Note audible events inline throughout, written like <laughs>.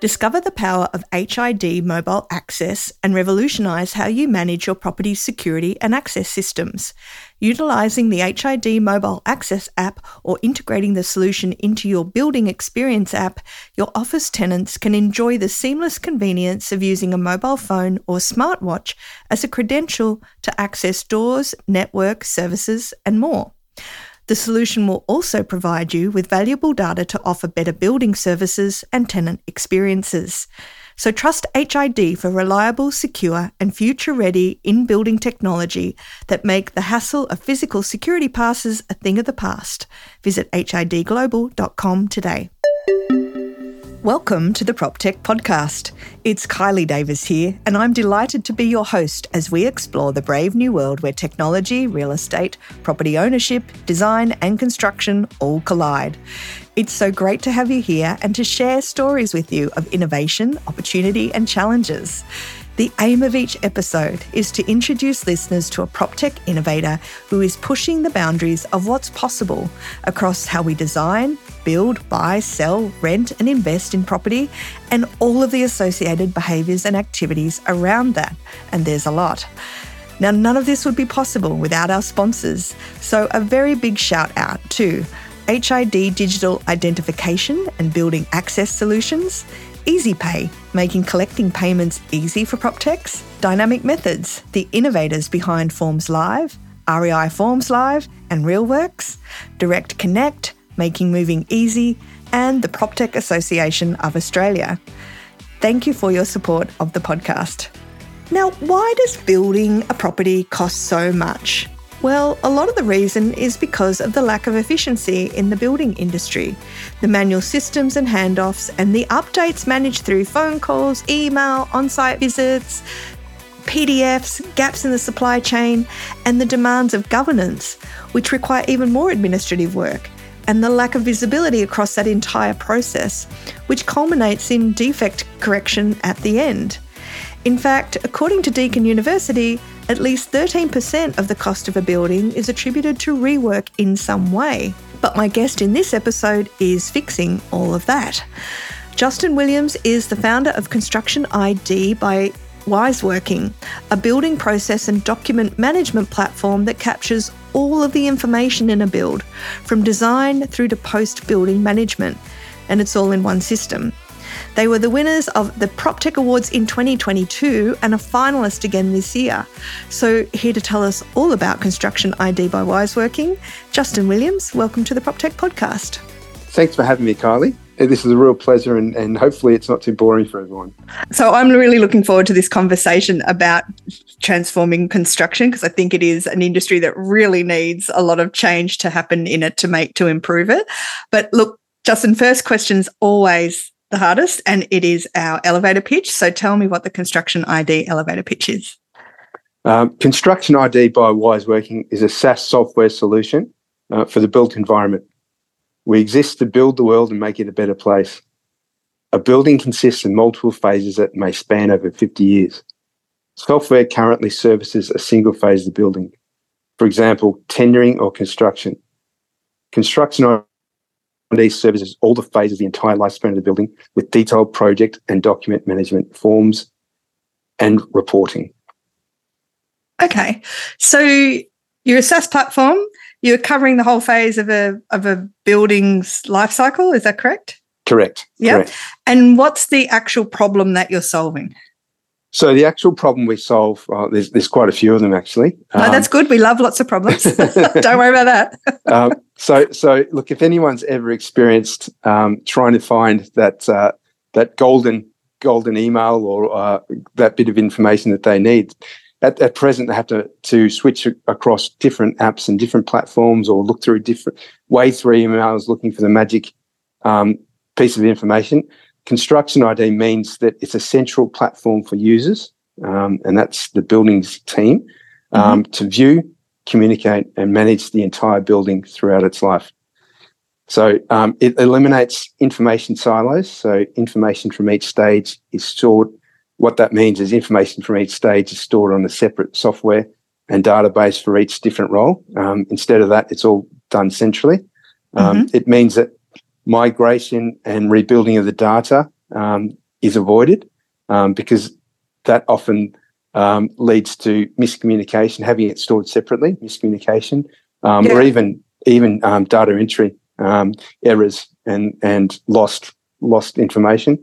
Discover the power of HID mobile access and revolutionise how you manage your property's security and access systems. Utilising the HID mobile access app or integrating the solution into your building experience app, your office tenants can enjoy the seamless convenience of using a mobile phone or smartwatch as a credential to access doors, network, services, and more. The solution will also provide you with valuable data to offer better building services and tenant experiences. So trust HID for reliable, secure, and future ready in building technology that make the hassle of physical security passes a thing of the past. Visit hidglobal.com today. Welcome to the PropTech Podcast. It's Kylie Davis here, and I'm delighted to be your host as we explore the brave new world where technology, real estate, property ownership, design, and construction all collide. It's so great to have you here and to share stories with you of innovation, opportunity, and challenges. The aim of each episode is to introduce listeners to a PropTech innovator who is pushing the boundaries of what's possible across how we design, build, buy, sell, rent, and invest in property, and all of the associated behaviours and activities around that. And there's a lot. Now, none of this would be possible without our sponsors, so a very big shout out to HID Digital Identification and Building Access Solutions, EasyPay, making collecting payments easy for PropTechs, Dynamic Methods, the innovators behind Forms Live, REI Forms Live, and RealWorks, Direct Connect, making moving easy, and the PropTech Association of Australia. Thank you for your support of the podcast. Now, why does building a property cost so much? Well, a lot of the reason is because of the lack of efficiency in the building industry. The manual systems and handoffs and the updates managed through phone calls, email, on site visits, PDFs, gaps in the supply chain, and the demands of governance, which require even more administrative work, and the lack of visibility across that entire process, which culminates in defect correction at the end. In fact, according to Deakin University, at least 13% of the cost of a building is attributed to rework in some way. But my guest in this episode is fixing all of that. Justin Williams is the founder of Construction ID by Wiseworking, a building process and document management platform that captures all of the information in a build, from design through to post building management, and it's all in one system. They were the winners of the PropTech Awards in 2022 and a finalist again this year. So, here to tell us all about Construction ID by Wiseworking, Justin Williams. Welcome to the PropTech podcast. Thanks for having me, Kylie. This is a real pleasure, and, and hopefully, it's not too boring for everyone. So, I'm really looking forward to this conversation about transforming construction because I think it is an industry that really needs a lot of change to happen in it to make to improve it. But look, Justin, first question's always the hardest, and it is our elevator pitch. So tell me what the Construction ID elevator pitch is. Um, Construction ID by Wiseworking is a SaaS software solution uh, for the built environment. We exist to build the world and make it a better place. A building consists of multiple phases that may span over 50 years. Software currently services a single phase of the building, for example, tendering or construction. Construction these services all the phases, of the entire lifespan of the building with detailed project and document management forms and reporting. Okay. So you're a SaaS platform. You're covering the whole phase of a of a building's life cycle. Is that correct? Correct. Yeah. And what's the actual problem that you're solving? So the actual problem we solve, uh, there's there's quite a few of them actually. No, um, that's good. We love lots of problems. <laughs> Don't worry about that. <laughs> um, so so look, if anyone's ever experienced um, trying to find that uh, that golden golden email or uh, that bit of information that they need, at, at present they have to to switch across different apps and different platforms or look through different way through emails looking for the magic um, piece of information. Construction ID means that it's a central platform for users, um, and that's the buildings team, um, mm-hmm. to view, communicate, and manage the entire building throughout its life. So um, it eliminates information silos. So information from each stage is stored. What that means is information from each stage is stored on a separate software and database for each different role. Um, instead of that, it's all done centrally. Um, mm-hmm. It means that migration and rebuilding of the data um, is avoided um, because that often um, leads to miscommunication, having it stored separately, miscommunication, um, yeah. or even even um, data entry um, errors and and lost lost information.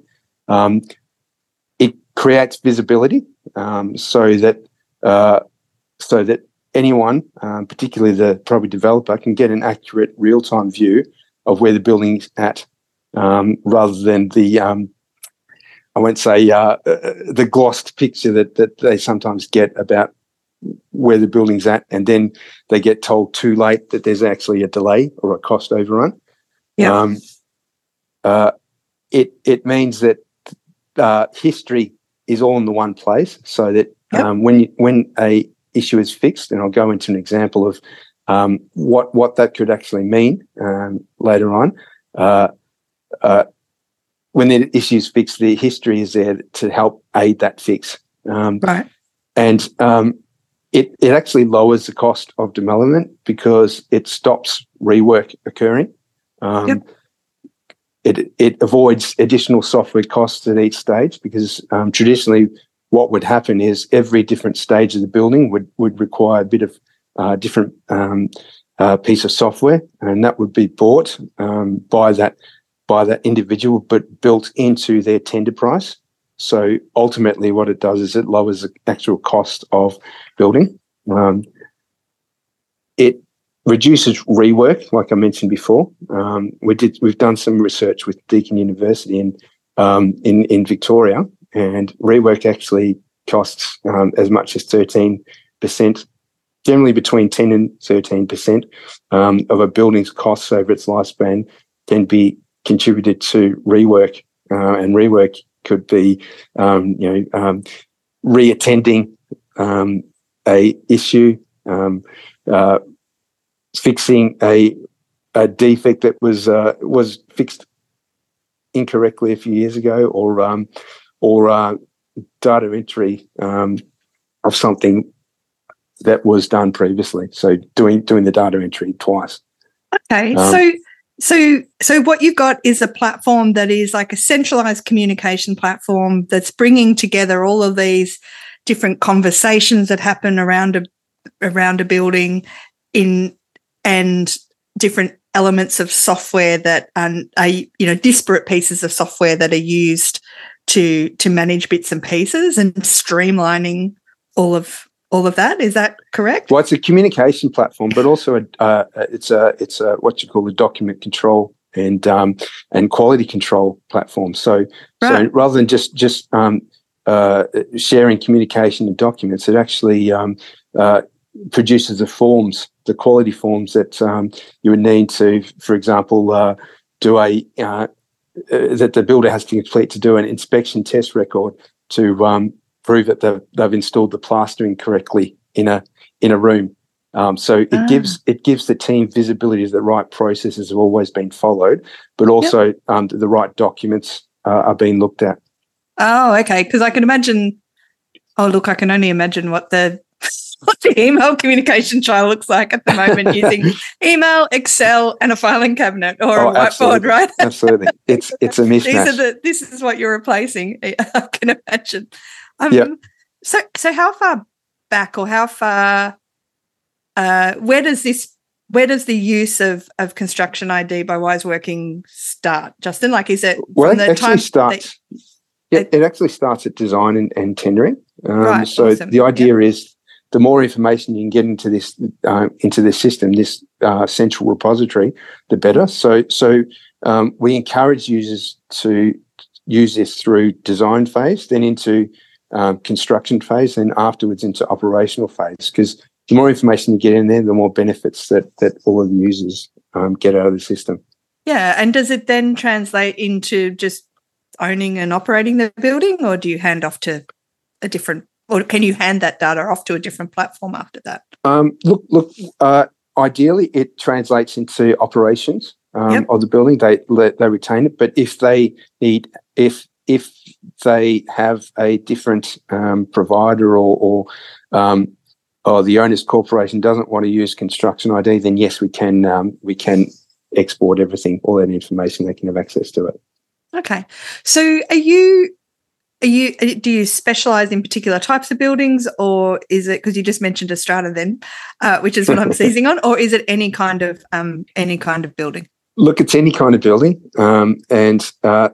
Um, creates visibility so that uh, so that anyone, particularly the property developer, can get an accurate real time view of where the building's at, rather than the I won't say uh, uh, the glossed picture that that they sometimes get about where the building's at, and then they get told too late that there's actually a delay or a cost overrun. Yeah. Um, uh, it it means that uh, history is all in the one place, so that yep. um, when you, when a issue is fixed, and I'll go into an example of um, what what that could actually mean um, later on. Uh, uh, when the issue is fixed, the history is there to help aid that fix. Um, right. And um, it, it actually lowers the cost of development because it stops rework occurring. Um, yep. It, it avoids additional software costs at each stage because um, traditionally what would happen is every different stage of the building would, would require a bit of uh, different um, uh, piece of software and that would be bought um, by that by that individual, but built into their tender price. So ultimately, what it does is it lowers the actual cost of building. Um, it reduces rework, like I mentioned before. Um, we did we've done some research with Deakin University in um, in in Victoria, and rework actually costs um, as much as thirteen percent, generally between ten and thirteen percent um, of a building's costs over its lifespan can be contributed to rework, uh, and rework could be, um, you know, um, reattending um, a issue, um, uh, fixing a a defect that was uh, was fixed incorrectly a few years ago, or um, or uh, data entry um, of something that was done previously. So doing doing the data entry twice. Okay, um, so so, so what you've got is a platform that is like a centralized communication platform that's bringing together all of these different conversations that happen around a around a building in and different elements of software that are, are you know disparate pieces of software that are used to to manage bits and pieces and streamlining all of all of that. Is that correct? Well, it's a communication platform, but also a, uh, it's a it's a what you call a document control and um, and quality control platform. So right. so rather than just just um, uh, sharing communication and documents, it actually um, uh, produces the forms, the quality forms that um, you would need to, for example, uh, do a uh, uh, that the builder has to complete to do an inspection test record to um, prove that they've, they've installed the plastering correctly in a in a room. Um, so it ah. gives it gives the team visibility that the right processes have always been followed, but also yep. um, the right documents uh, are being looked at. Oh, okay. Because I can imagine. Oh, look, I can only imagine what the <laughs> what the email communication trial looks like at the moment using <laughs> email, Excel, and a filing cabinet or oh, a whiteboard, right? <laughs> absolutely, it's it's a mismatch. These are the, this is what you're replacing. I can imagine. Um, yep. So, so how far back or how far? Uh, where does this? Where does the use of of construction ID by Wiseworking start, Justin? Like, is it well? It actually starts. That, yeah, it actually starts at design and, and tendering. Um, right, so awesome. the idea yep. is the more information you can get into this uh, into this system, this uh, central repository, the better. So so um, we encourage users to use this through design phase, then into um, construction phase then afterwards into operational phase because the more information you get in there, the more benefits that that all of the users um, get out of the system. Yeah, and does it then translate into just owning and operating the building, or do you hand off to a different, or can you hand that data off to a different platform after that? Um, look, look. Uh, ideally, it translates into operations um, yep. of the building. They they retain it, but if they need, if if they have a different um, provider or, or, um, or the owner's corporation doesn't want to use construction ID, then yes, we can um, we can export everything, all that information. They can have access to it. Okay, so are you are you do you specialize in particular types of buildings or is it because you just mentioned a strata then uh, which is what i'm <laughs> seizing on or is it any kind of um, any kind of building? Look it's any kind of building um, and uh,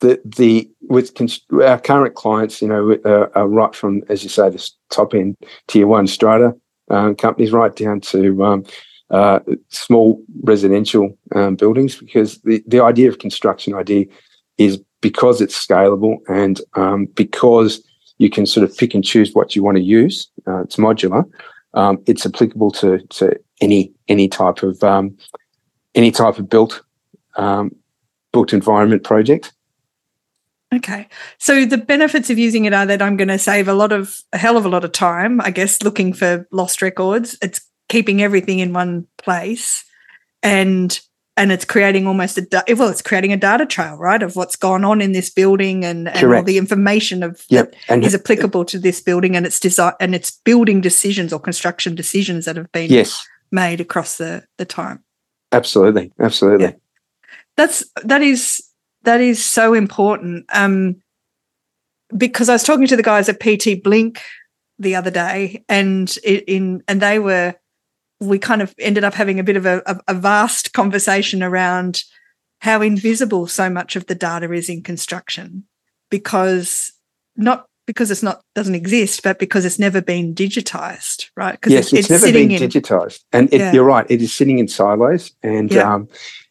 the the with cons- our current clients you know uh, are right from as you say the top end tier one strata um, companies right down to um, uh, small residential um, buildings because the, the idea of construction ID is because it's scalable and um, because you can sort of pick and choose what you want to use. Uh, it's modular. Um, it's applicable to to any any type of um, any type of built um, built environment project. Okay. So the benefits of using it are that I'm going to save a lot of a hell of a lot of time, I guess, looking for lost records. It's keeping everything in one place and and it's creating almost a well it's creating a data trail right of what's gone on in this building and, and all the information of yep. that and is applicable to this building and its design and its building decisions or construction decisions that have been yes. made across the the time absolutely absolutely yeah. that's that is that is so important um because i was talking to the guys at pt blink the other day and in and they were we kind of ended up having a bit of a, a, vast conversation around how invisible so much of the data is in construction because not because it's not doesn't exist, but because it's never been digitized, right? Because yes, it's, it's, never been in, digitized, and it, yeah. you're right. It is sitting in silos, and yeah. um,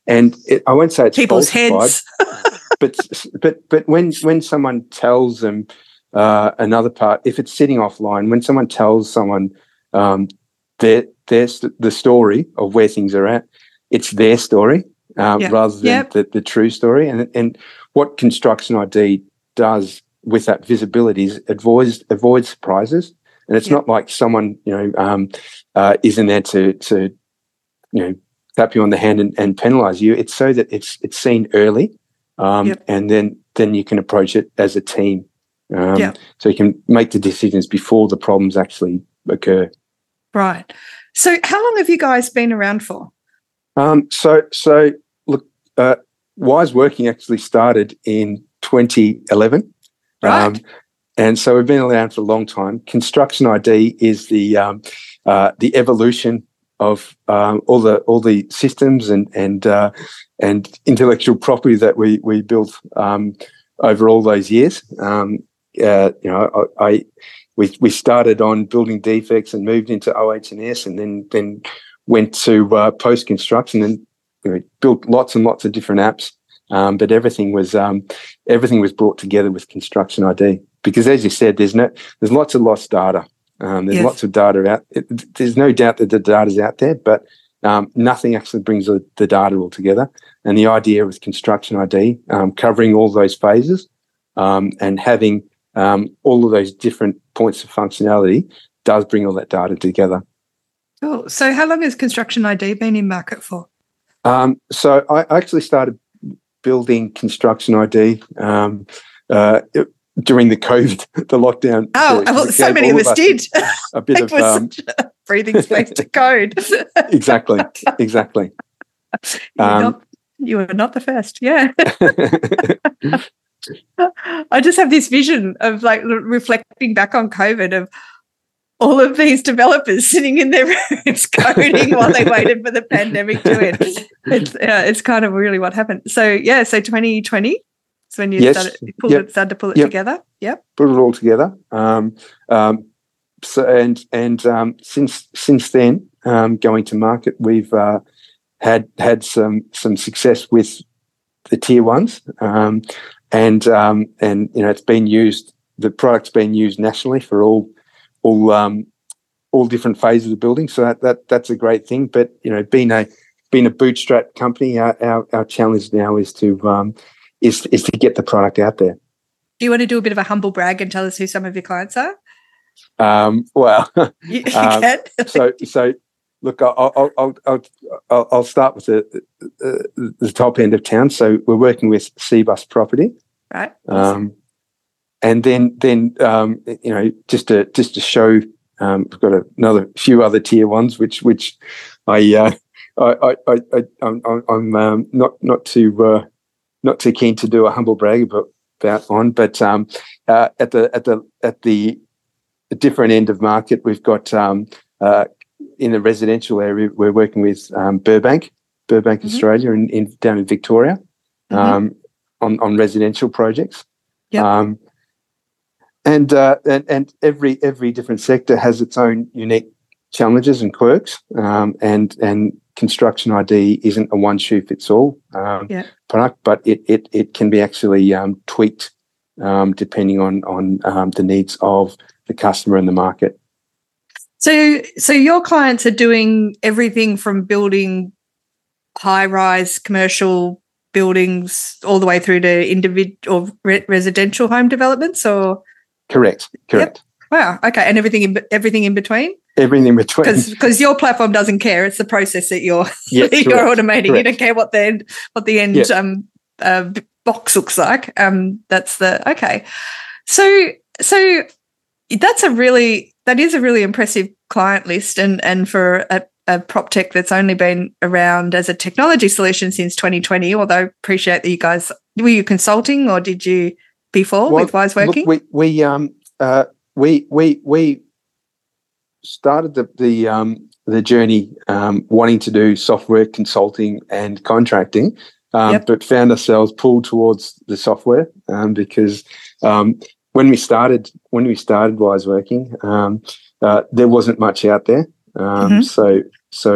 and it, I won't say it's people's heads, <laughs> but but but when when someone tells them uh, another part, if it's sitting offline, when someone tells someone um, their their the story of where things are at. It's their story yep. rather than yep. the, the true story. And and what construction ID does with that visibility is avoids avoids surprises. And it's yep. not like someone you know um, uh, is in there to to you know tap you on the hand and, and penalize you. It's so that it's it's seen early, um, and then then you can approach it as a team. Um, so you can make the decisions before the problems actually occur. Right. So, how long have you guys been around for? Um, so, so look, uh, Wiseworking actually started in 2011. Right. Um, and so we've been around for a long time. Construction ID is the um, uh, the evolution of um, all the all the systems and and uh, and intellectual property that we we built um, over all those years. Um, uh, you know, I, I, we we started on building defects and moved into OH&S and then then went to uh, post construction and you know, built lots and lots of different apps. Um, but everything was um, everything was brought together with construction ID because, as you said, there's no there's lots of lost data. Um, there's yes. lots of data out. It, there's no doubt that the data's out there, but um, nothing actually brings the, the, data all together. And the idea with construction ID, um, covering all those phases um, and having um, all of those different points of functionality does bring all that data together. Cool. So, how long has Construction ID been in market for? Um, so, I actually started building Construction ID um, uh, during the COVID, <laughs> the lockdown. Oh, well, so many of us did. A bit <laughs> of um, breathing space to code. <laughs> exactly. Exactly. You were, um, not, you were not the first. Yeah. I just have this vision of like reflecting back on COVID of all of these developers sitting in their <laughs> rooms coding while they waited for the pandemic to end. It's yeah, it's kind of really what happened. So yeah, so 2020 is when you yes. started, pulled yep. it, started to pull it yep. together. Yep. Put it all together. Um, um, so and and um, since since then, um, going to market, we've uh, had had some some success with the tier ones. Um, and um, and you know it's been used. The product's been used nationally for all all um, all different phases of the building. So that, that that's a great thing. But you know, being a being a bootstrap company, our our, our challenge now is to um, is is to get the product out there. Do you want to do a bit of a humble brag and tell us who some of your clients are? Um, well, <laughs> you, you um, so so look, I'll I'll I'll, I'll start with the, the, the top end of town. So we're working with Cbus Property, right? Um, and then then um, you know just to just to show, um, we've got another few other tier ones, which which I uh, I, I, I, I'm, I'm um, not not too uh, not too keen to do a humble brag, but about on. But um, uh, at the at the at the different end of market, we've got um, uh, in the residential area, we're working with um, Burbank, Burbank, mm-hmm. Australia, in, in, down in Victoria, mm-hmm. Um, on on residential projects. Yeah. Um, and, uh, and and every every different sector has its own unique challenges and quirks, um, and and construction ID isn't a one shoe fits all um, yeah. product, but it it it can be actually um, tweaked um, depending on on um, the needs of the customer and the market. So so your clients are doing everything from building high rise commercial buildings all the way through to individual re- residential home developments, or correct, correct. Yep. Wow. Okay, and everything in everything in between everything in between. Because your platform doesn't care; it's the process that you're <laughs> <laughs> you're automating. Correct. You don't care what the end what the end um, uh, box looks like. Um, that's the okay. So so that's a really that is a really impressive client list, and and for a, a prop tech that's only been around as a technology solution since 2020. Although appreciate that you guys were you consulting or did you before well, with Wiseworking? Look, we we um uh we we we started the the um, the journey um, wanting to do software consulting and contracting, um, yep. but found ourselves pulled towards the software um, because um, when we started when we started Wiseworking, um, uh, there wasn't much out there. Mm-hmm. So so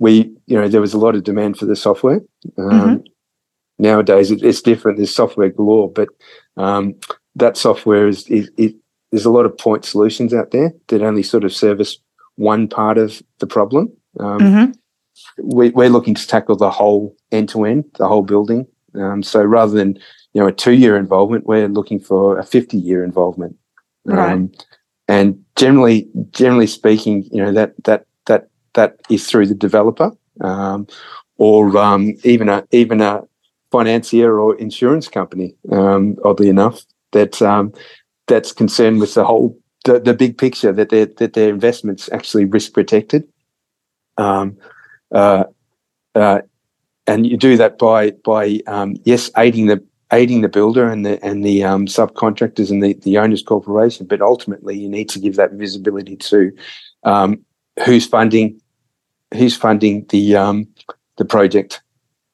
we you know there was a lot of demand for the software. Mm-hmm. Nowadays it, it's different. There's software galore, but that software is, is, is there's a lot of point solutions out there that only sort of service one part of the problem. Um, mm-hmm. we, are looking to tackle the whole end to end, the whole building. Um, so rather than you know a two year involvement, we're looking for a fifty year involvement. Right. Um, and generally, generally speaking, you know that that that that is through the developer um, or um, even a even a financier or insurance company. Um, oddly enough, that that's concerned with the whole the, the big picture that their that their investments actually risk protected. Um, uh, uh, and you do that by by um, yes aiding the aiding the builder and the and the um, subcontractors and the the owners corporation, but ultimately you need to give that visibility to um, who's funding who's funding the um, the project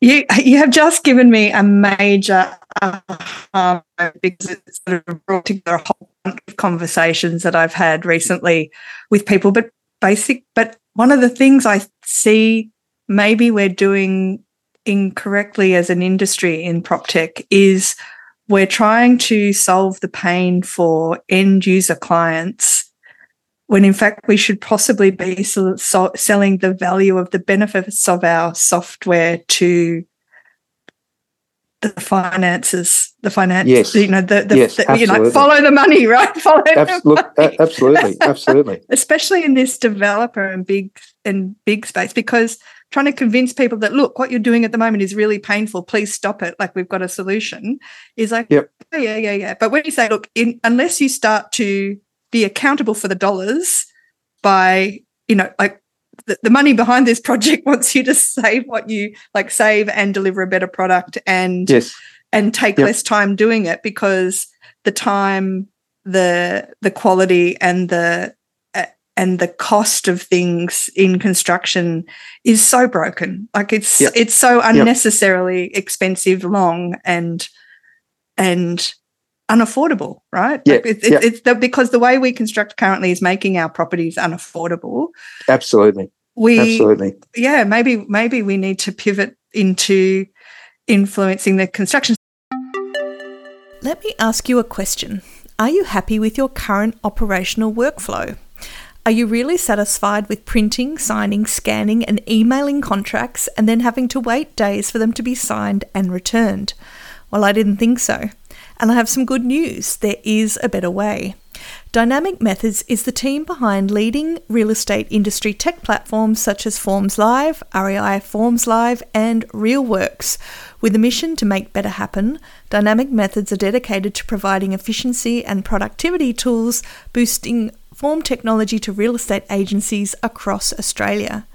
you you have just given me a major uh, because it sort of brought together a whole bunch of conversations that I've had recently with people. But basic, but one of the things I see maybe we're doing incorrectly as an industry in prop tech is we're trying to solve the pain for end user clients when in fact we should possibly be so, so selling the value of the benefits of our software to the finances, the finance, yes. you know, the, the, yes, the you know, follow the money, right? Follow Abs- look, absolutely, absolutely. <laughs> Especially in this developer and big and big space, because trying to convince people that look, what you're doing at the moment is really painful. Please stop it. Like we've got a solution. Is like, yep. yeah, yeah, yeah, yeah. But when you say, look, in, unless you start to be accountable for the dollars by you know like the, the money behind this project <laughs> wants you to save what you like save and deliver a better product and yes. and take yep. less time doing it because the time the the quality and the and the cost of things in construction is so broken like it's yep. it's so unnecessarily yep. expensive long and and unaffordable, right? Yeah, like it's, yeah. it's the, because the way we construct currently is making our properties unaffordable. Absolutely. We absolutely. Yeah, maybe maybe we need to pivot into influencing the construction. Let me ask you a question. Are you happy with your current operational workflow? Are you really satisfied with printing, signing, scanning, and emailing contracts and then having to wait days for them to be signed and returned? Well, I didn't think so. And I have some good news there is a better way. Dynamic Methods is the team behind leading real estate industry tech platforms such as Forms Live, REI Forms Live, and RealWorks. With a mission to make better happen, Dynamic Methods are dedicated to providing efficiency and productivity tools, boosting form technology to real estate agencies across Australia.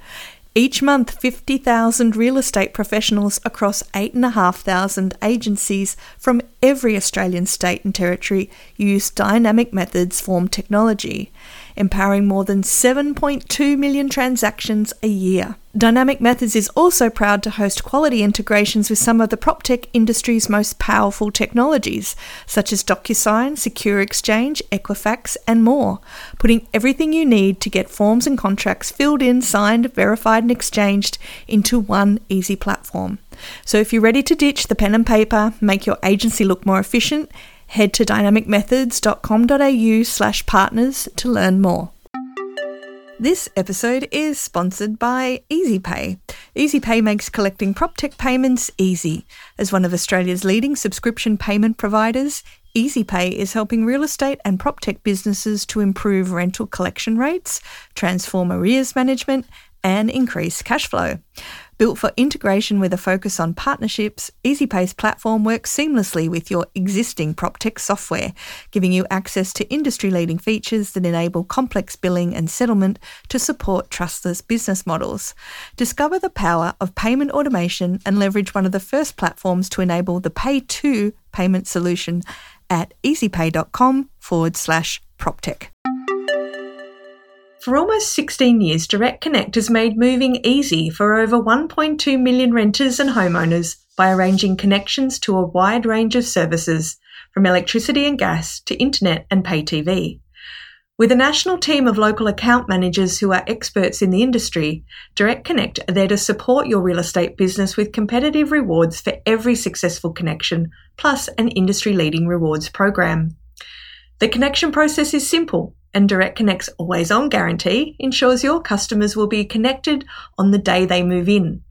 Each month, 50,000 real estate professionals across 8,500 agencies from every Australian state and territory use Dynamic Methods form technology empowering more than 7.2 million transactions a year. Dynamic Methods is also proud to host quality integrations with some of the PropTech industry's most powerful technologies, such as DocuSign, Secure Exchange, Equifax, and more, putting everything you need to get forms and contracts filled in, signed, verified, and exchanged into one easy platform. So if you're ready to ditch the pen and paper, make your agency look more efficient, head to dynamicmethods.com.au slash partners to learn more. This episode is sponsored by EasyPay. EasyPay makes collecting PropTech payments easy. As one of Australia's leading subscription payment providers, EasyPay is helping real estate and PropTech businesses to improve rental collection rates, transform arrears management, and increase cash flow. Built for integration with a focus on partnerships, EasyPay's platform works seamlessly with your existing PropTech software, giving you access to industry leading features that enable complex billing and settlement to support trustless business models. Discover the power of payment automation and leverage one of the first platforms to enable the PayTo payment solution at easypay.com forward slash PropTech. For almost 16 years, Direct Connect has made moving easy for over 1.2 million renters and homeowners by arranging connections to a wide range of services, from electricity and gas to internet and pay TV. With a national team of local account managers who are experts in the industry, Direct Connect are there to support your real estate business with competitive rewards for every successful connection, plus an industry leading rewards program. The connection process is simple and Direct Connect's always on guarantee ensures your customers will be connected on the day they move in.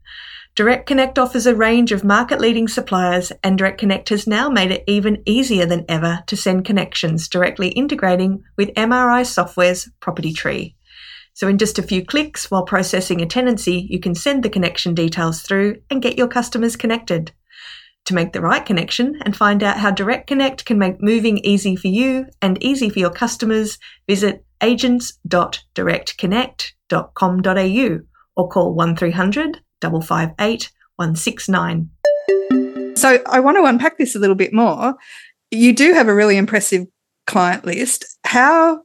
Direct Connect offers a range of market leading suppliers, and Direct Connect has now made it even easier than ever to send connections directly integrating with MRI Software's Property Tree. So, in just a few clicks while processing a tenancy, you can send the connection details through and get your customers connected. To make the right connection and find out how Direct Connect can make moving easy for you and easy for your customers, visit agents.directconnect.com.au or call 1300 558 169. So I want to unpack this a little bit more. You do have a really impressive client list. How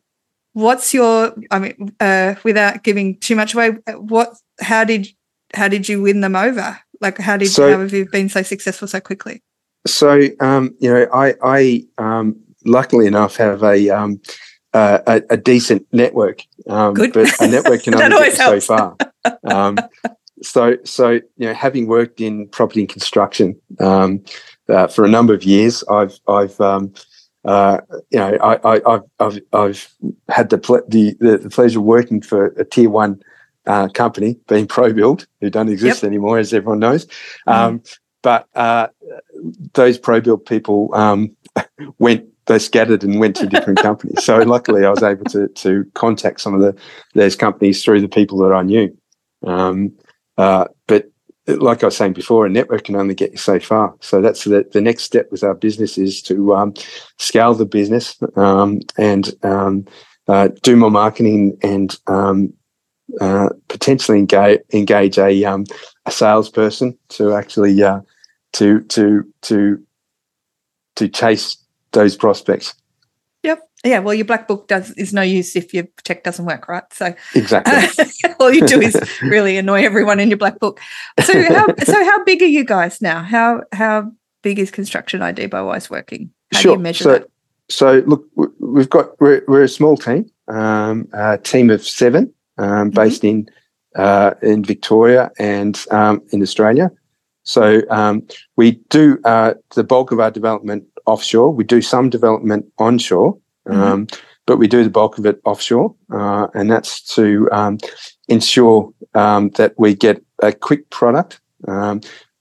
what's your I mean uh, without giving too much away what how did how did you win them over? Like, how did so, how have you been so successful so quickly? So, um, you know, I, I um, luckily enough have a, um, uh, a, a decent network, um, Good. but a network can <laughs> only get so far. Um, so, so you know, having worked in property and construction um, uh, for a number of years, I've, I've, uh, you know, I, I, have I've had the, ple- the, the, the pleasure of working for a tier one uh, company, being <laughs> ProBuild, who don't exist yep. anymore, as everyone knows. Mm. Um, but uh, those ProBuild people um, <laughs> went, they scattered and went to different <laughs> companies. So luckily, I was able to to contact some of the those companies through the people that I knew. Um, uh, but like I was saying before, a network can only get you so far. So that's the, the next step with our business is to um, scale the business um, and um, uh, do more marketing and um, uh, potentially engage engage a um, a salesperson to actually uh, to to to to chase those prospects. Yep. Yeah. Well, your black book does is no use if your tech doesn't work, right? So exactly. <laughs> all you do is really annoy everyone in your black book. So how so how big are you guys now? How how big is Construction ID by Wiseworking? How sure. do you measure so, that? So look, we've got we're, we're a small team, um, a team of seven um, mm-hmm. based in uh, in Victoria and um, in Australia. So um, we do uh, the bulk of our development offshore. We do some development onshore, mm-hmm. Um, but we do the bulk of it offshore, uh, and that's to um, ensure um, that we get a quick product.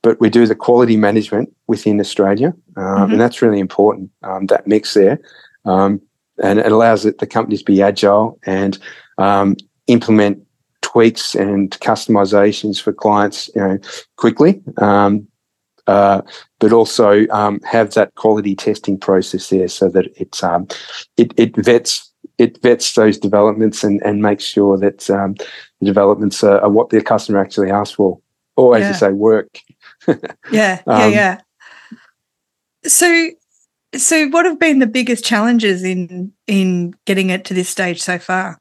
but we do the quality management within Australia, mm-hmm. and that's really important. that mix there, and it allows it, the companies to be agile and um, implement tweaks and customizations for clients, you know, quickly. Um, uh, but also um, have that quality testing process there so that it's um, it, it vets it vets those developments and, and makes sure that um, the developments are, are what the customer actually asked for, or as Yeah. you say, work. <laughs> Yeah, yeah, Um, yeah. So, so what have been the biggest challenges in in getting it to this stage so far?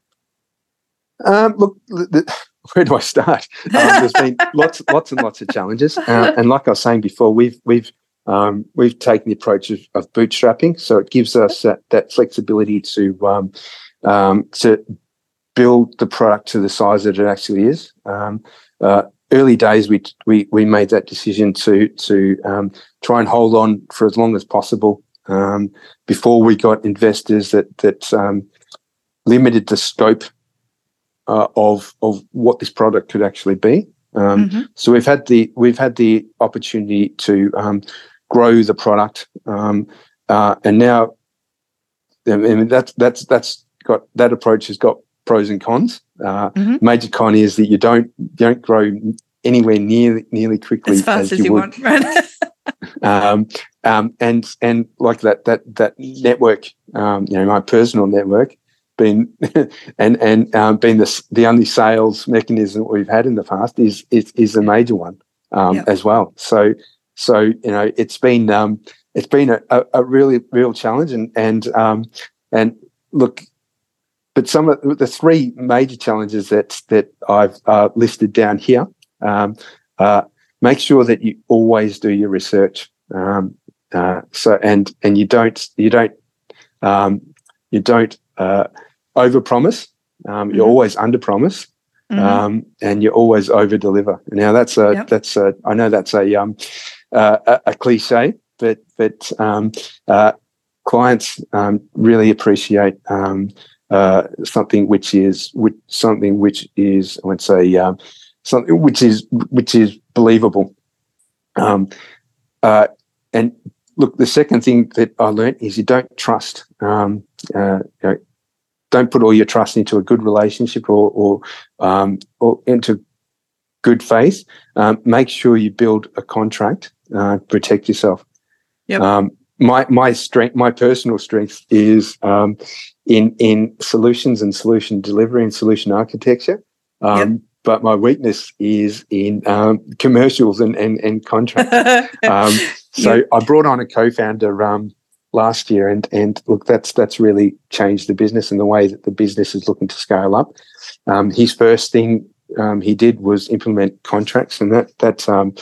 Um, look, <laughs> where do I start? Um, there's been <laughs> lots, lots and lots of challenges, uh, and like I was saying before, we've we've um, we've taken the approach of, of bootstrapping, so it gives us that, that flexibility to um, um, to build the product to the size that it actually is. Um, uh, early days, we we we made that decision to to um, try and hold on for as long as possible um, before we got investors that that um, limited the scope uh, of of what this product could actually be. Um, Mhm. So we've had the we've had the opportunity to um, grow the product, um, uh, and now, I mean that's that's that's got that approach has got pros and cons. Uh, Mhm. Major con is that you don't you don't grow anywhere near nearly quickly As fast as, you, would want, right? <laughs> um, um, and and like that that that network, um, you know, my personal network, been <laughs> and and um, being the the only sales mechanism we've had in the past is is, is a major one um, Yep. as well. So so you know, it's been um, it's been a, a, a really real challenge, and and um, and look. But some of the three major challenges that that I've uh, listed down here um, uh, make sure that you always do your research. Um, uh, so and and you don't you don't um, you don't uh, overpromise. Um, You Mhm. always underpromise, Mhm. um, and you always over deliver. Now that's a Yep. that's a I know that's a um, uh, a, a cliche, but but um, uh, clients um, really appreciate um, uh, something which is which, something which is I would say um, something which is which is believable. Um, uh, and look, the second thing that I learned is you don't trust. Um, uh, you know, don't put all your trust into a good relationship or or, um, or into good faith. Um, make sure you build a contract. Uh, protect yourself. Yep. Um, my my strength, my personal strength is um, in in solutions and solution delivery and solution architecture. Um, But my weakness is in um, commercials and and, and contracts. <laughs> Um, so Yeah. I brought on a co-founder um, last year, and and look, that's that's really changed the business and the way that the business is looking to scale up. Um, his first thing um, he did was implement contracts, and that that um,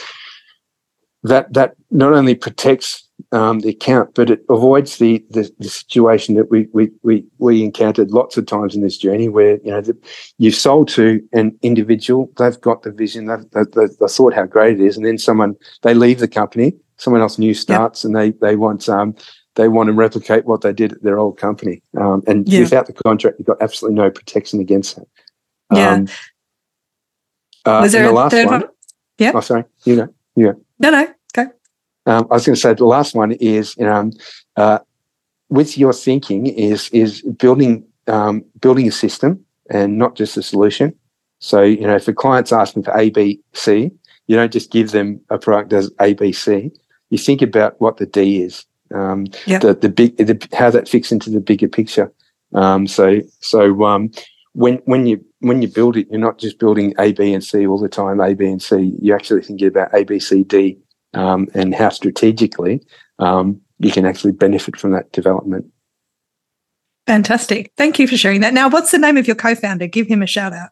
that that not only protects um, the account, but it avoids the, the the situation that we we we we encountered lots of times in this journey, where you know the, you've sold to an individual, they've got the vision, they've, they've, they've thought how great it is, and then someone they leave the company, someone else new starts, and they they want um they want to replicate what they did at their old company, um, and Yeah. without the contract, you've got absolutely no protection against that. Yeah. Um, uh, Was there the a last third one? one? Yeah. Oh, sorry. You know. Yeah. No, no, go. Um, I was going to say the last one is, you know, um, uh, with your thinking is is building um, building a system and not just a solution. So you know, if a client's asking for A, B, C, you don't just give them a product as A, B, C. You think about what the D is, um, the the big the, how that fits into the bigger picture. Um, so so um, when when you when you build it, you're not just building A, B, and C all the time. A, B, and C. You're actually thinking about A, B, C, D, um, and how strategically um, you can actually benefit from that development. Fantastic. Thank you for sharing that. Now, what's the name of your co-founder? Give him a shout out.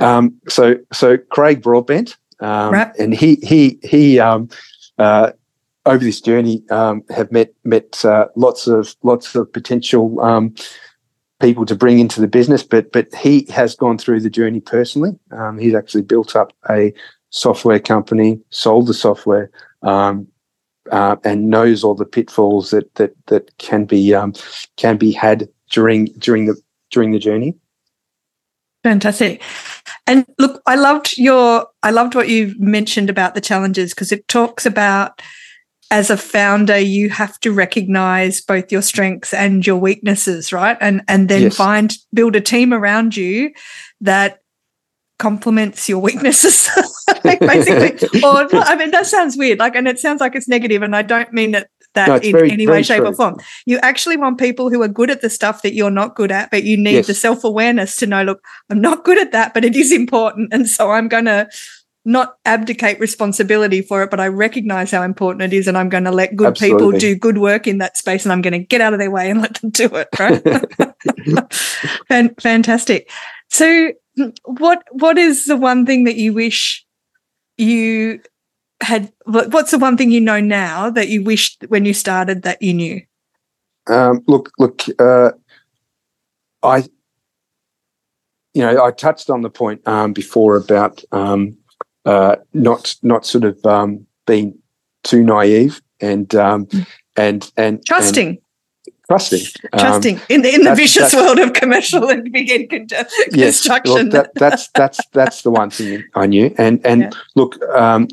Um, so so Craig Broadbent, um, Right. and he he he um, uh, over this journey um, have met met uh, lots of lots of potential um, people to bring into the business, but but he has gone through the journey personally. Um, he's actually built up a software company, sold the software, um, uh, and knows all the pitfalls that that that can be um, can be had during during the during the journey. Fantastic. And look, I loved your I loved what you mentioned about the challenges because it talks about as a founder you have to recognize both your strengths and your weaknesses, right? And and then Yes. find build a team around you that complements your weaknesses <laughs> like basically <laughs> or I mean that sounds weird like and it sounds like it's negative and I don't mean it that No, in very- any way, shape, or form. You actually want people who are good at the stuff that you're not good at, but you need Yes. the self awareness to know, look, I'm not good at that, but it is important. And so I'm going to not abdicate responsibility for it, but I recognize how important it is. And I'm going to let good people do good work in that space and I'm going to get out of their way and let them do it. Right. <laughs> Fan- Fantastic. So, what what is the one thing that you wish you had? What's the one thing you know now that you wished when you started that you knew? Um, look, look, uh, I, you know, I touched on the point um, before about um, uh, not not sort of um, being too naive and um, and and and Trusting, trusting, Um, trusting in the in the vicious that's- world of commercial and big end con- yes, well, construction. that, that's that's that's the one thing I knew. And and Yeah. look, um,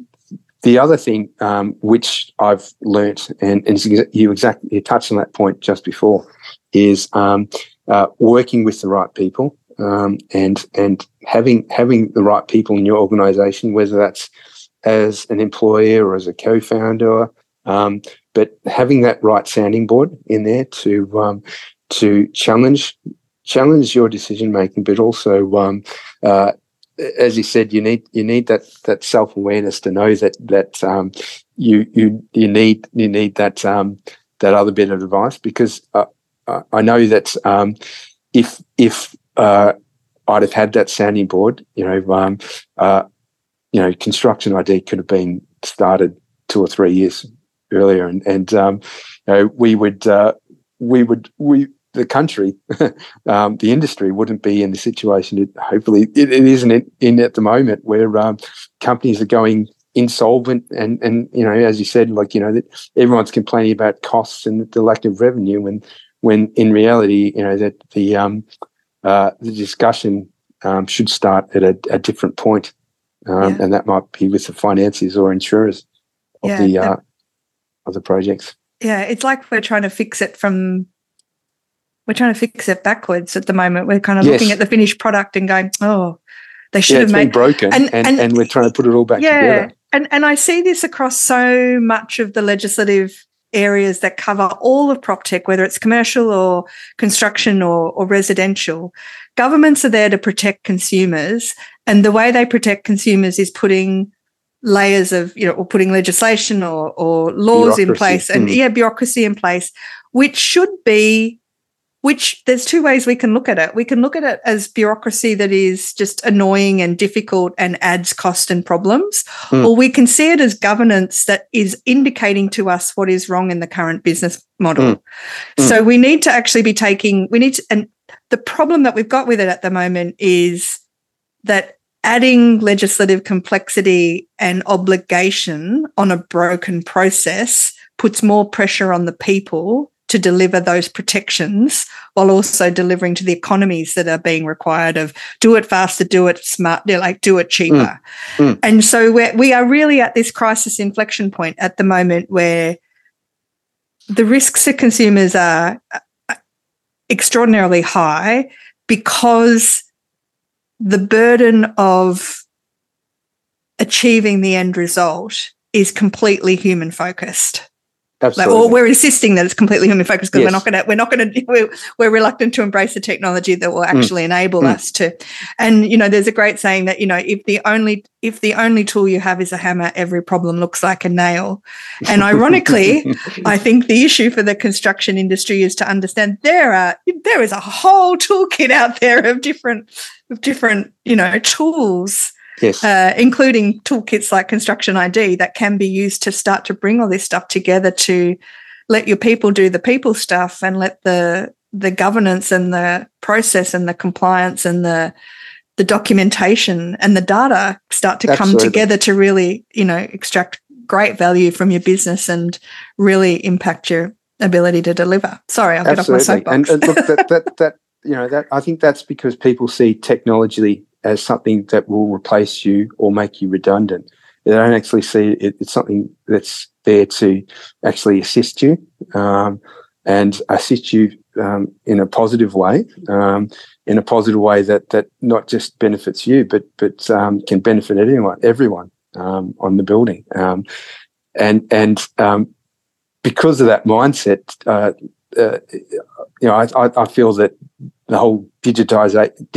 the other thing um, which I've learnt, and, and you exactly you touched on that point just before, is um, uh, working with the right people um, and and having having the right people in your organisation, whether that's as an employer or as a co-founder, um, but having that right sounding board in there to um, to challenge challenge your decision making, but also, um, uh, as you said, you need you need that that self awareness to know that that um, you you you need you need that um, that other bit of advice because uh, I- I know that um, if if uh, I'd have had that sounding board, you know, um, uh, you know, construction ID could have been started two or three years earlier, and and um, you know, we would uh, we would we the country, <laughs> um, the industry wouldn't be in the situation it hopefully it, it isn't in, in at the moment where um, companies are going insolvent and and you know as you said like you know that everyone's complaining about costs and the lack of revenue when when in reality you know that the um uh the discussion um, should start at a, a different point um, Yeah. and that might be with the financiers or insurers of Yeah, the that- uh, of the projects yeah, it's like we're trying to fix it from. We're trying to fix it backwards at the moment. We're kind of Yes. looking at the finished product and going, "Oh, they should yeah, have made been broken, and- and, and- and, we're trying to put it all back yeah together. and and i see this across so much of the legislative areas that cover all of prop tech whether it's commercial or construction or, or residential governments are there to protect consumers and the way they protect consumers is putting layers of you know or putting legislation or or laws in place and Mm. yeah bureaucracy in place which should be which there's two ways we can look at it. We can look at it as bureaucracy that is just annoying and difficult and adds cost and problems, Mm. or we can see it as governance that is indicating to us what is wrong in the current business model. Mm. Mm. So we need to actually be taking, we need to, and the problem that we've got with it at the moment is that adding legislative complexity and obligation on a broken process puts more pressure on the people to deliver those protections while also delivering to the economies that are being required of do it faster, do it smart, like do it cheaper. Mm. And so we're, we are really at this crisis inflection point at the moment where the risks to consumers are uh, extraordinarily high because the burden of achieving the end result is completely human focused. Like, or we're insisting that it's completely human focused because we're not going to we're not going to we're, we're reluctant to embrace the technology that will actually enable Mm. us to and you know there's a great saying that you know if the only if the only tool you have is a hammer every problem looks like a nail. And ironically <laughs> I think the issue for the construction industry is to understand there are there is a whole toolkit out there of different of different you know tools yes. uh, including toolkits like Construction ID that can be used to start to bring all this stuff together to let your people do the people stuff and let the the governance and the process and the compliance and the the documentation and the data start to come together to really you know extract great value from your business and really impact your ability to deliver. Sorry, I'll get off my Absolutely. soapbox. And, and look, that, that, that, you know, that I think that's because people see technology as something that will replace you or make you redundant. They don't actually see it, it's something that's there to actually assist you um, and assist you um, in a positive way, um, in a positive way that that not just benefits you, but but um, can benefit anyone, everyone um, on the building. Um, and and because of that mindset, uh, uh, you know, I, I, feel that the whole digitization,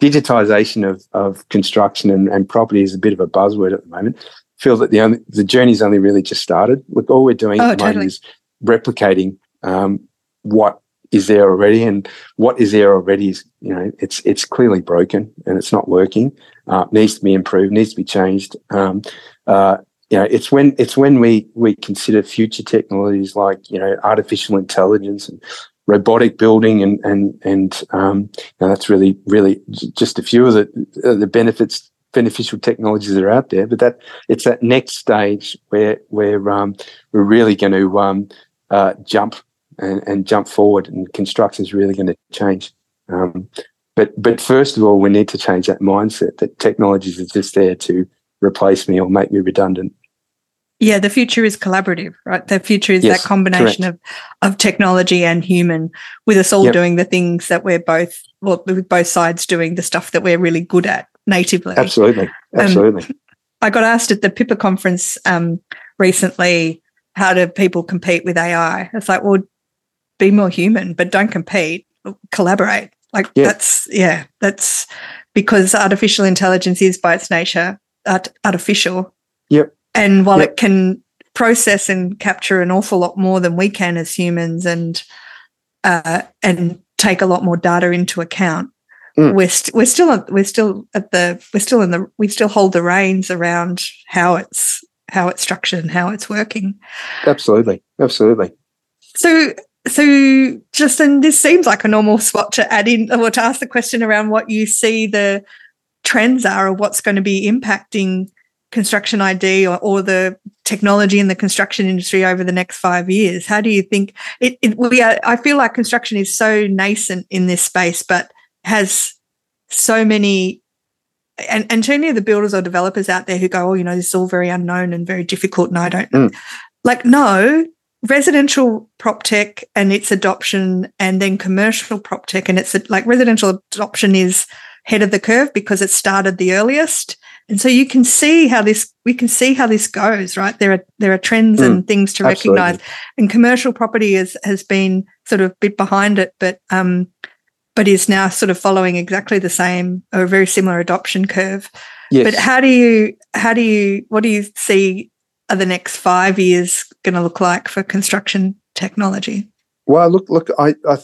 digitization of, of construction and, and property is a bit of a buzzword at the moment. I feel that the only the journey's only really just started. Look, all we're doing oh, at the totally. moment is replicating um, what is there already, and what is there already is you know it's it's clearly broken and it's not working. Uh, needs to be improved, needs to be changed. Um, uh, you know, it's when it's when we we consider future technologies like you know artificial intelligence and robotic building and and and um, you know, that's really really just a few of the uh, the benefits beneficial technologies that are out there. But that it's that next stage where where um, we're really going to um, uh, jump and, and, jump forward, and construction is really going to change. Um, but but first of all, we need to change that mindset that technologies are just there to replace me or make me redundant. Yeah, the future is collaborative, right? The future is yes, that combination of of technology and human, with us all yep. doing the things that we're both, well, with both sides doing the stuff that we're really good at natively. Absolutely, um, absolutely. Um, <laughs> I got asked at the Pippa conference um, recently, how do people compete with AI? It's like, well, be more human, but don't compete. Collaborate. Like yeah. that's yeah, that's because artificial intelligence is by its nature art- artificial. Yep and while yep. it can process and capture an awful lot more than we can as humans and uh, and take a lot more data into account, mm. we're, we st- we're still we're still at the we're still in the we still hold the reins around how it's how it's structured and how it's working. Absolutely, absolutely. So so Justin, this seems like a normal spot to add in or to ask the question around what you see the trends are or what's going to be impacting construction ID or, or, the technology in the construction industry over the next five years? How do you think it, it we are, I feel like construction is so nascent in this space, but has so many and, and too many of the builders or developers out there who go, oh, you know, this is all very unknown and very difficult. And I don't mm. like, no, residential prop tech and its adoption and then commercial prop tech and it's like residential adoption is head of the curve because it started the earliest and so you can see how this we can see how this goes right there are there are trends mm, and things to absolutely. recognize and commercial property is, has been sort of a bit behind it but um but is now sort of following exactly the same or a very similar adoption curve yes. but how do you how do you what do you see are the next five years going to look like for construction technology well, look, look. I, I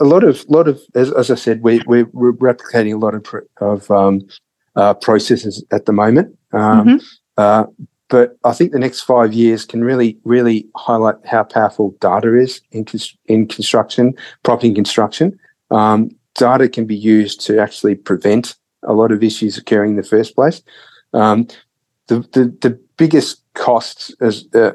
a lot of, lot of, as, as I said, we, we, we're replicating a lot of of um, uh, processes at the moment. Um, mm-hmm. uh, but I think the next five years can really, really highlight how powerful data is in, in construction, property construction. Um, data can be used to actually prevent a lot of issues occurring in the first place. Um, the, the, the biggest costs, as uh,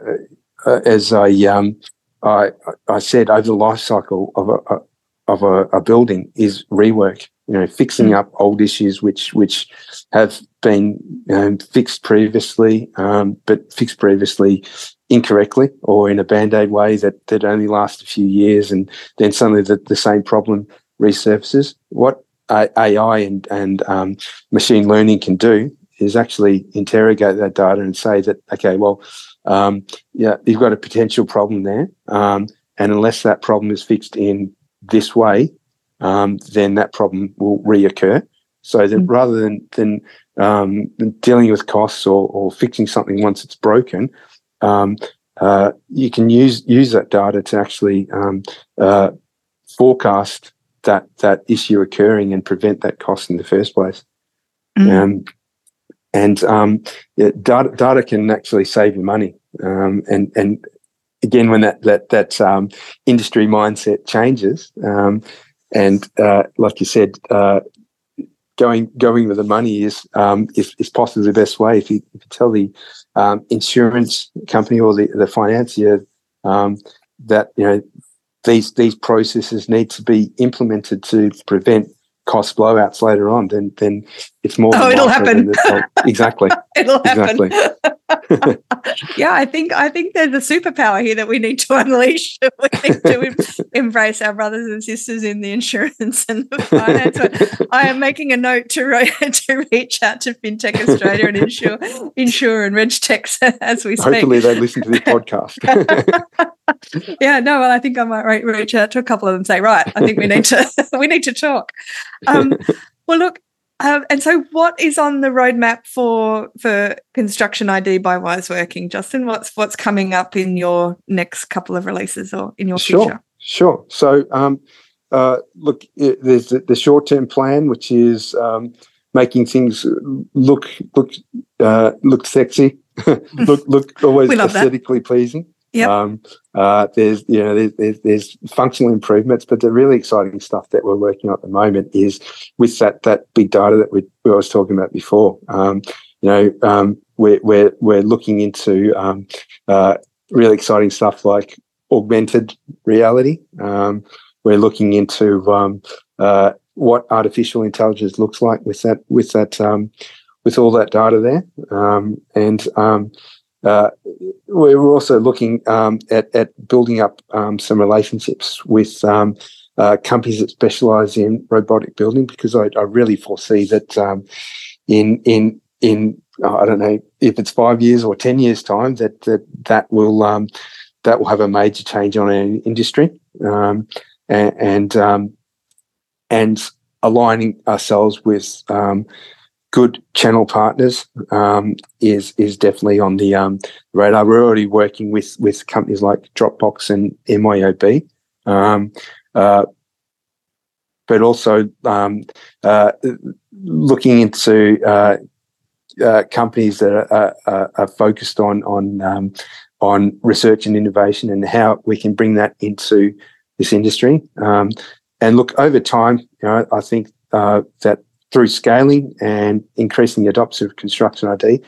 uh as I, um, I I said, over the life cycle of a, of a, a building is rework you know, fixing mm. up old issues which which have been um, fixed previously, um, but fixed previously incorrectly or in a band aid way that that only lasts a few years, and then suddenly the, the same problem resurfaces. What AI and and um, machine learning can do is actually interrogate that data and say that okay, well, um, yeah, you've got a potential problem there, um, and unless that problem is fixed in this way, um, then that problem will reoccur. So that mm-hmm. rather than than, um, dealing with costs or, or fixing something once it's broken, um, uh, you can use use that data to actually um, uh, forecast that that issue occurring and prevent that cost in the first place. Mm. and um, yeah, data, data can actually save you money. Um, and and again, when that that that industry mindset changes, and uh, like you said, uh, going going with the money is, um, is, is possibly the best way. If you, if you tell the um, insurance company or the the financier um, that you know these these processes need to be implemented to prevent cost blowouts later on, then then it's more. Oh, <laughs> it'll happen. exactly. it'll happen. Exactly. Yeah, I think I think there's a superpower here that we need to <laughs> unleash. we need to em- embrace our brothers and sisters in the insurance and the finance. I am making a note to, re- <laughs> to reach out to FinTech Australia and insure, insure and RegTech <laughs> as we speak. Hopefully, they listen to this podcast. yeah, no, well, I think I might reach out to a couple of them and say, right, I think we need to we need to talk. Um, well, look, um, and so, what is on the roadmap for for construction ID by Wiseworking, Justin? What's what's coming up in your next couple of releases or in your sure, future? Sure. So, um, uh, look, it, there's the, the short term plan, which is um, making things look look uh, look sexy, <laughs> look look <laughs> always aesthetically that. pleasing. Yeah. Um, uh, there's you know there's, there's, there's functional improvements, but the really exciting stuff that we're working on at the moment is with that that big data that we, we was talking about before. Um, you know, um, we're we're we're looking into um, uh, really exciting stuff like augmented reality. Um, we're looking into um, uh, what artificial intelligence looks like with that with that with all that data there, and uh, we're also looking um, at, at, building up um, some relationships with um, uh, companies that specialize in robotic building because I, I really foresee that um, in in in I don't know if it's five years or ten years time that that that will um, that will have a major change on our industry um, and and, and aligning ourselves with good channel partners um, is is definitely on the um, radar. We're already working with with companies like Dropbox and MYOB, um, uh, but also um, uh, looking into uh, uh companies that are, are, are, focused on on um, on research and innovation and how we can bring that into this industry. Um, and look over time, you know, I think uh, that through scaling and increasing the adoption of construction ID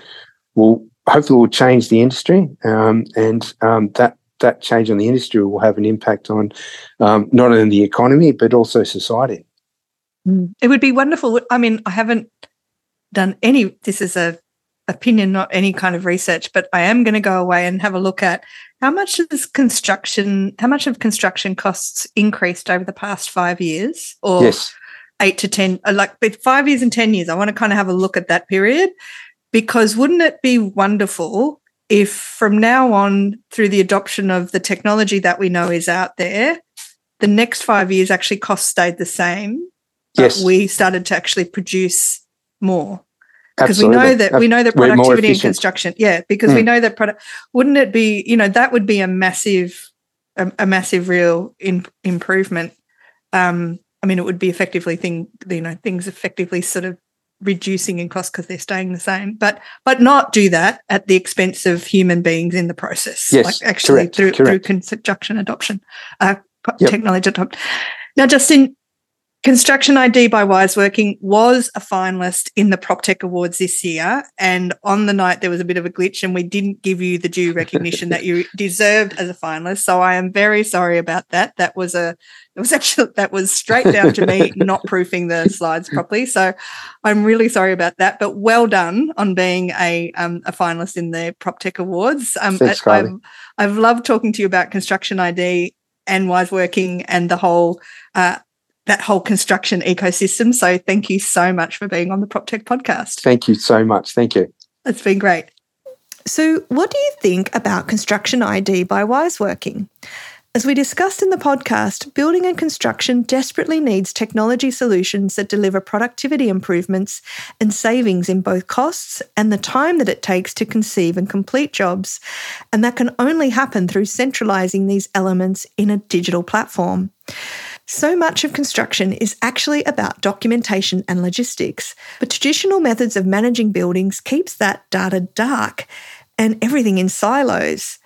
will hopefully will change the industry um, and um, that that change on the industry will have an impact on um, not only the economy but also society. Mm. It would be wonderful. I mean, I haven't done any. This is a opinion, not any kind of research, but I am going to go away and have a look at how much is construction, how much of construction costs increased over the past five years, or yes eight to 10, uh, like five years and 10 years. I want to kind of have a look at that period because wouldn't it be wonderful if from now on, through the adoption of the technology that we know is out there, the next five years actually costs stayed the same. Yes. we started to actually produce more because we know that we know that productivity in construction yeah because mm. we hmm. know that product wouldn't it be you know that would be a massive a, a massive real in, improvement um I mean, it would be effectively thing, you know, things effectively sort of reducing in cost because they're staying the same, but but not do that at the expense of human beings in the process. Yes, like actually correct, through correct. through construction adoption, uh, yep. technology adoption. Now, Justin, Construction ID by Wiseworking was a finalist in the PropTech Awards this year. And on the night, there was a bit of a glitch and we didn't give you the due recognition that you <laughs> deserved as a finalist. So I am very sorry about that. That was a, it was actually, that was straight down to me <laughs> not proofing the slides properly. So I'm really sorry about that. But well done on being a, um, a finalist in the PropTech Awards. Um, Thanks, I've, I've loved talking to you about Construction ID and Wiseworking and the whole uh, that whole construction ecosystem. So thank you so much for being on the PropTech podcast. Thank you so much. Thank you. It's been great. So, what do you think about Construction ID by Wiseworking? As we discussed in the podcast, building and construction desperately needs technology solutions that deliver productivity improvements and savings in both costs and the time that it takes to conceive and complete jobs. And that can only happen through centralizing these elements in a digital platform. So much of construction is actually about documentation and logistics, but traditional methods of managing buildings keeps that data dark and everything in silos.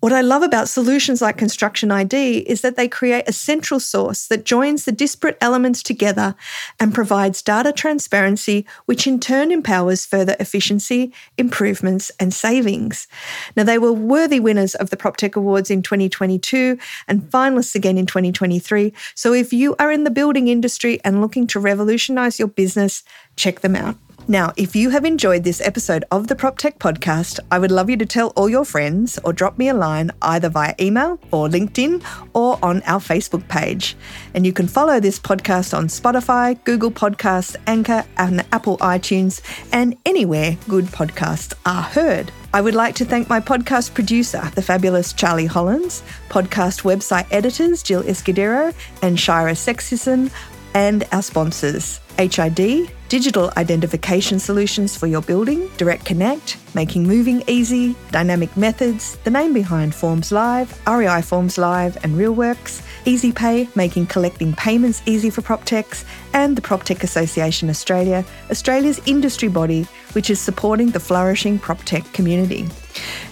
What I love about solutions like Construction ID is that they create a central source that joins the disparate elements together and provides data transparency, which in turn empowers further efficiency, improvements, and savings. Now, they were worthy winners of the PropTech Awards in 2022 and finalists again in 2023. So if you are in the building industry and looking to revolutionize your business, check them out. Now, if you have enjoyed this episode of the PropTech podcast, I would love you to tell all your friends or drop me a line either via email or LinkedIn or on our Facebook page. And you can follow this podcast on Spotify, Google Podcasts, Anchor, and Apple iTunes, and anywhere good podcasts are heard. I would like to thank my podcast producer, the fabulous Charlie Hollins, podcast website editors Jill Escudero and Shira Sexison, and our sponsors, HID, digital identification solutions for your building, Direct Connect, making moving easy, Dynamic Methods, the name behind Forms Live, REI Forms Live, and RealWorks, EasyPay, making collecting payments easy for PropTechs, and the PropTech Association Australia, Australia's industry body, which is supporting the flourishing PropTech community.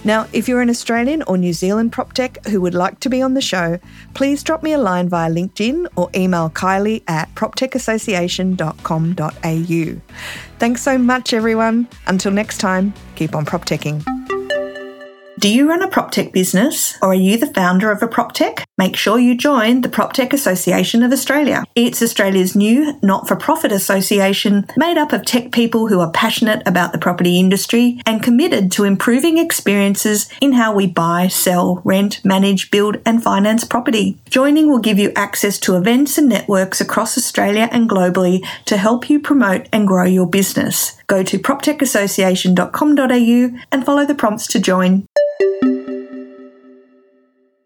Now, if you're an Australian or New Zealand prop tech who would like to be on the show, please drop me a line via LinkedIn or email Kylie at proptechassociation.com.au. Thanks so much, everyone. Until next time, keep on PropTeching. Do you run a PropTech business or are you the founder of a PropTech? Make sure you join the PropTech Association of Australia. It's Australia's new not for profit association made up of tech people who are passionate about the property industry and committed to improving experiences in how we buy, sell, rent, manage, build, and finance property. Joining will give you access to events and networks across Australia and globally to help you promote and grow your business. Go to proptechassociation.com.au and follow the prompts to join